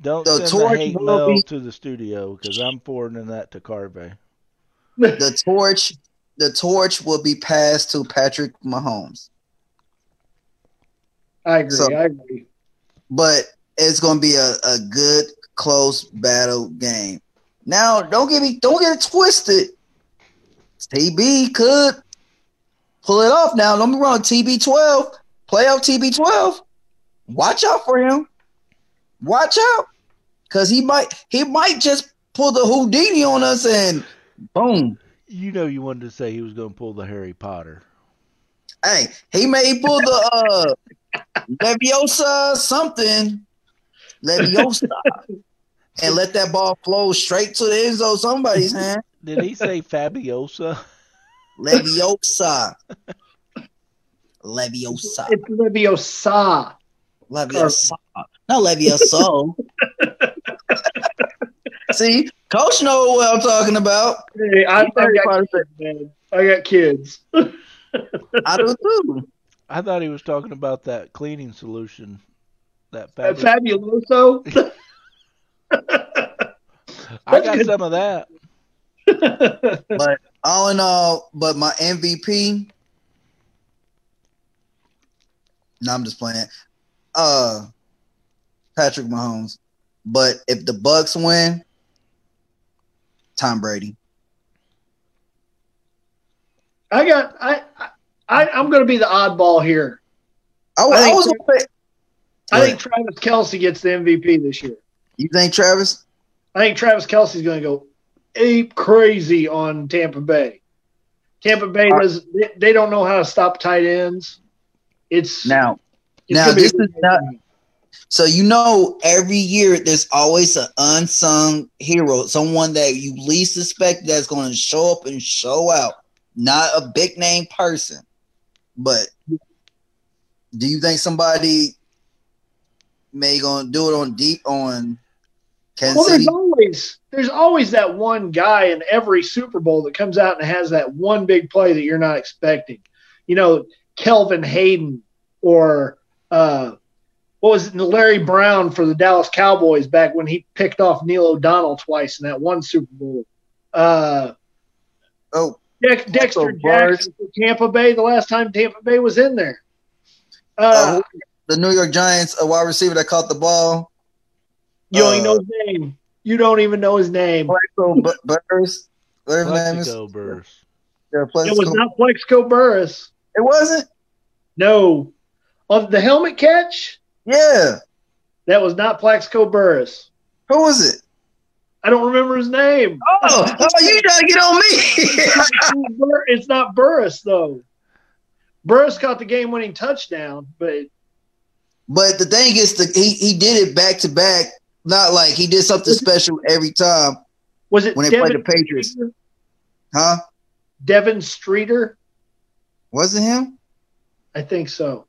don't the send torch the hate mail be- to the studio because I'm forwarding that to Carvey. the torch. The torch will be passed to Patrick Mahomes, I agree. So- I agree. but it's gonna be a, a good close battle game. Now, don't get me don't get it twisted. TB could pull it off. Now, don't be wrong. TB twelve, playoff TB twelve. Watch out for him. Watch out, because he might he might just pull the Houdini on us and boom. You know you wanted to say he was going to pull the Harry Potter. Hey, he may pull the uh Leviosa something. Leviosa. and let that ball flow straight to the end zone somebody's hand. Did he say Fabiosa? Leviosa. Leviosa. It's Leviosa. Leviosa. Not Levioso. See, Coach know what I'm talking about. Hey, I, I, got kids, man. I got kids. I do too. I thought he was talking about that cleaning solution. That Fabi- Fabuloso. I got good. some of that. But all in all, but my MVP. No, I'm just playing. Uh Patrick Mahomes. But if the Bucs win, Tom Brady. I got. I. I. I'm going to be the oddball here. I, I I think- was gonna say, I think Travis Kelce gets the MVP this year. you think Travis? I think Travis Kelce's going to go ape crazy on Tampa Bay. Tampa Bay does. They, they don't know how to stop tight ends. It's Now, it's now this is not- so you know every year there's always an unsung hero, someone that you least suspect that's going to show up and show out. Not a big name person, but do you think somebody may to do it on deep on Kansas Well, City? there's always there's always that one guy in every Super Bowl that comes out and has that one big play that you're not expecting. You know, Kelvin Hayden or uh, what was it, Larry Brown for the Dallas Cowboys back when he picked off Neil O'Donnell twice in that one Super Bowl. Uh, Oh, Dex- Dexter Jackson for Tampa Bay the last time Tampa Bay was in there. uh, Uh, the New York Giants, a wide receiver that caught the ball. you don't even uh, know his name. You don't even know his name. Plaxico Bu- Burrs, whatever his name is. Plaxico burst. It was not Plaxico Burress. It wasn't. No. On the helmet catch, Yeah, that was not Plaxico Burress. who was it? I don't remember his name. Oh, oh you trying to get on me? Bur- it's not Burress, though. Burress caught the game winning touchdown, but but the thing is, the, he he did it back to back. Not like he did something special every time was it when they played the Patriots, huh? Devin Streeter? Was it him? I think so.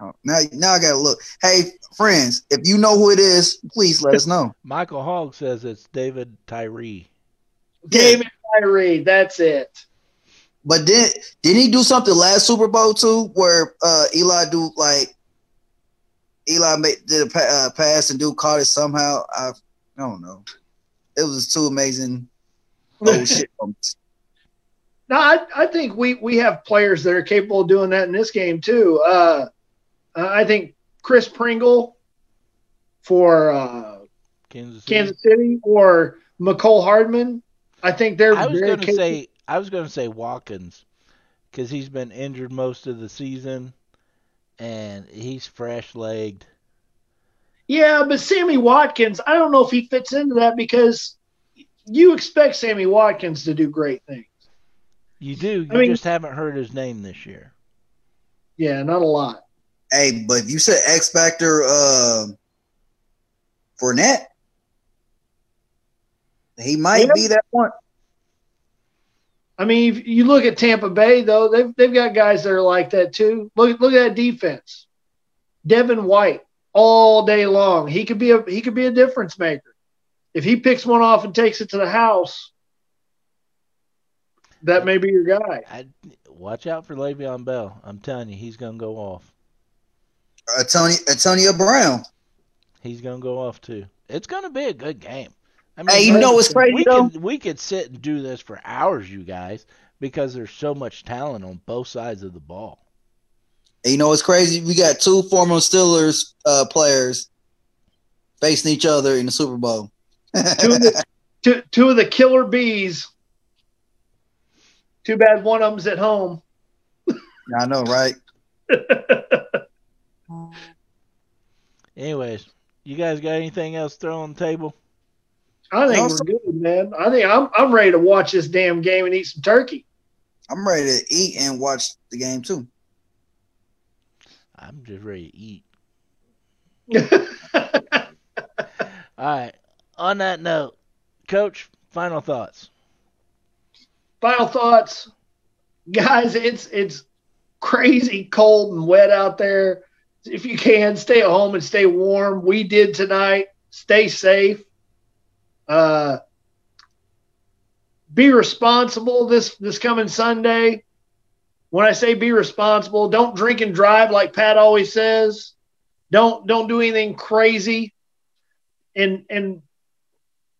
Oh, now, now I gotta look. Hey, friends, if you know who it is, please let us know. Michael Hogg says it's David Tyree. David Tyree, that's it. But did didn't he do something last Super Bowl too, where uh, Eli do like Eli made, did a pa- uh, pass and dude caught it somehow? I, I don't know. It was too amazing. Oh shit! No, I, I think we we have players that are capable of doing that in this game too. Uh, I think Chris Pringle for uh, Kansas City. Kansas City or Mecole Hardman. I think they're. I was very going to say I was going to say Watkins because he's been injured most of the season, and he's fresh legged. Yeah, but Sammy Watkins, I don't know if he fits into that because you expect Sammy Watkins to do great things. You do. You I mean- just haven't heard his name this year. Yeah, not a lot. Hey, but if you said X Factor, uh, Fournette, he might Yeah. be that one. I mean, if you look at Tampa Bay though, they've they've got guys that are like that too. Look look at that defense. Devin White all day long. He could be a he could be a difference maker. If he picks one off and takes it to the house, that may be your guy. I watch out for Le'Veon Bell. I'm telling you, he's going to go off. Antonio Antonio Brown. He's going to go off too. It's going to be a good game. I mean, Hey, you know what's crazy we though? could we could sit and do this for hours, you guys, because there's so much talent on both sides of the ball. And you know what's crazy? We got two former Steelers uh, players facing each other in the Super Bowl. Two of the two, two of the killer bees. Too bad one of them's at home. I know, right? Anyways, you guys got anything else thrown on the table? I think Also- we're good, man. I think I'm I'm ready to watch this damn game and eat some turkey. I'm ready to eat and watch the game too. I'm just ready to eat. All right. On that note, Coach, final thoughts. Final thoughts, guys. It's it's crazy cold and wet out there. If you can, stay at home and stay warm. We did tonight. Stay safe. Uh, be responsible this this coming Sunday. When I say be responsible, don't drink and drive like Pat always says. Don't don't do anything crazy. And and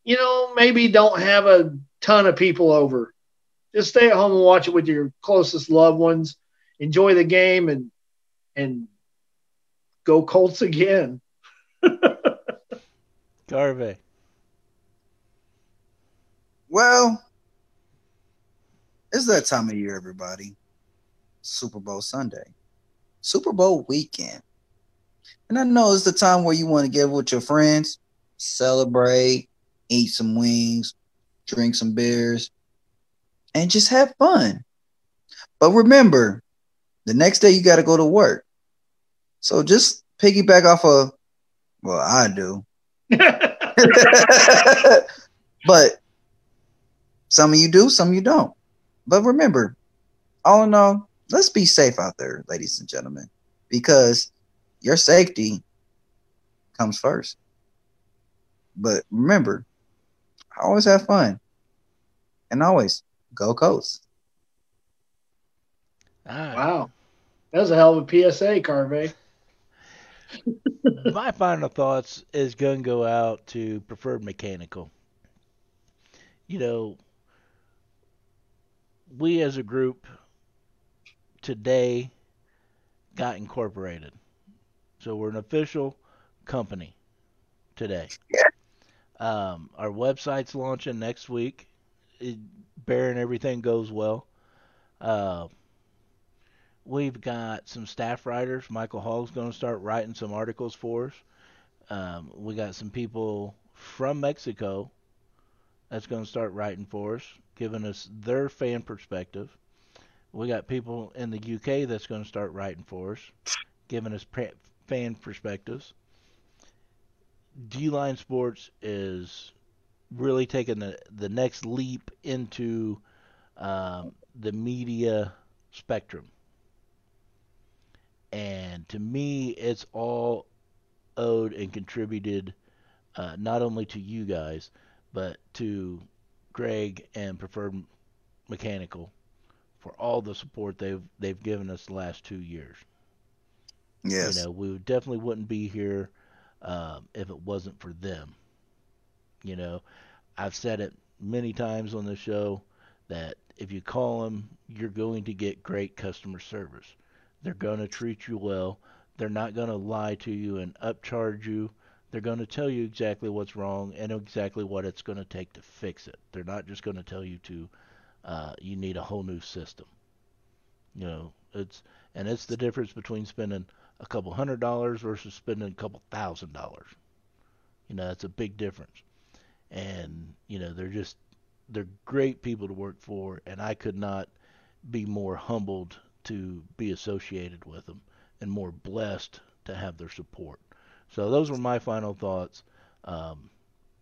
you know, maybe don't have a ton of people over. Just stay at home and watch it with your closest loved ones. Enjoy the game and and go Colts again. Garvey. Well, it's that time of year, everybody. Super Bowl Sunday, Super Bowl weekend. And I know it's the time where you want to get with your friends, celebrate, eat some wings, drink some beers, and just have fun. But remember, the next day you got to go to work. So just piggyback off of, well, I do. but some of you do, some of you don't. But remember, all in all, let's be safe out there, ladies and gentlemen, because your safety comes first. But remember, always have fun and always go Colts. All ah. right. wow. That was a hell of a PSA, Carvey. My final thoughts is going to go out to Preferred Mechanical. You know, we as a group today got incorporated. So we're an official company today. Um, our website's launching next week. It, bearing everything goes well. Uh, we've got some staff writers. Michael Hogg's going to start writing some articles for us. Um, we got some people from Mexico that's going to start writing for us, giving us their fan perspective. We got people in the UK that's going to start writing for us, giving us fan perspectives. D Line Sports is really taking the the next leap into um, the media spectrum. And to me, it's all owed and contributed uh, not only to you guys, but to Greg and Preferred Mechanical for all the support they've they've given us the last two years. Yes. You know, we definitely wouldn't be here um, if it wasn't for them. You know, I've said it many times on the show that if you call them, you're going to get great customer service. They're going to treat you well. They're not going to lie to you and upcharge you. They're going to tell you exactly what's wrong and exactly what it's going to take to fix it. They're not just going to tell you to uh, you need a whole new system. You know, it's and it's the difference between spending a couple hundred dollars versus spending a couple thousand dollars. You know, it's a big difference. And you know, they're just they're great people to work for, and I could not be more humbled to be associated with them and more blessed to have their support. So those were my final thoughts. Um,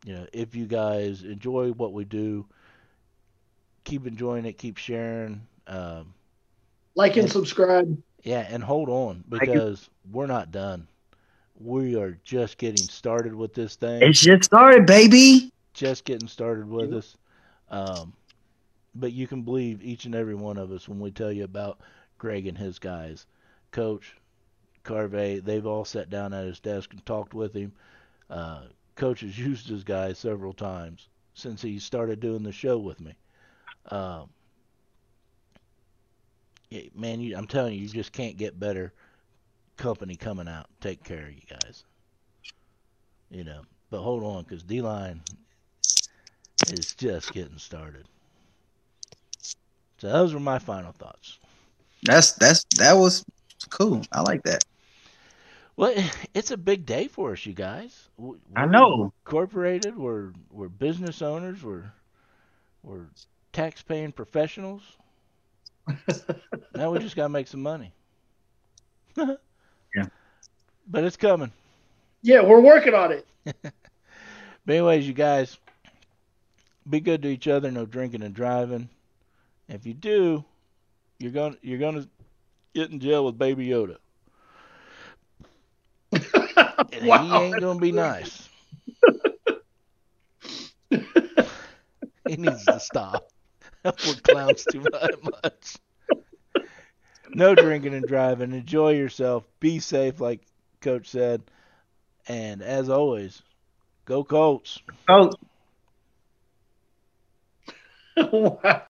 you know, if you guys enjoy what we do, keep enjoying it, keep sharing. Um, like and and- subscribe. yeah, and hold on because we're not done. We are just getting started with this thing. It's just started, baby. just getting started with us. Um, but you can believe each and every one of us when we tell you about Greg and his guys. Coach, Carvey, they've all sat down at his desk and talked with him. Uh, Coach has used his guys several times since he started doing the show with me. Um, yeah, man, you, I'm telling you, you just can't get better company coming out. Take care of you guys. You know, but hold on, because D line is just getting started. So those were my final thoughts. That's that's that was cool. I like that. Well, it's a big day for us, you guys. W- I we're know. Incorporated, we're we're business owners, we're we're tax-paying professionals. now we just gotta make some money. Yeah. But it's coming. Yeah, we're working on it. But anyways, you guys, be good to each other. No drinking and driving. If you do, you're gonna you're gonna get in jail with Baby Yoda. And wow. he ain't gonna be nice. he needs to stop. We're clowns too much. No drinking and driving. Enjoy yourself. Be safe, like Coach said. And as always, go Colts. Oh, wow.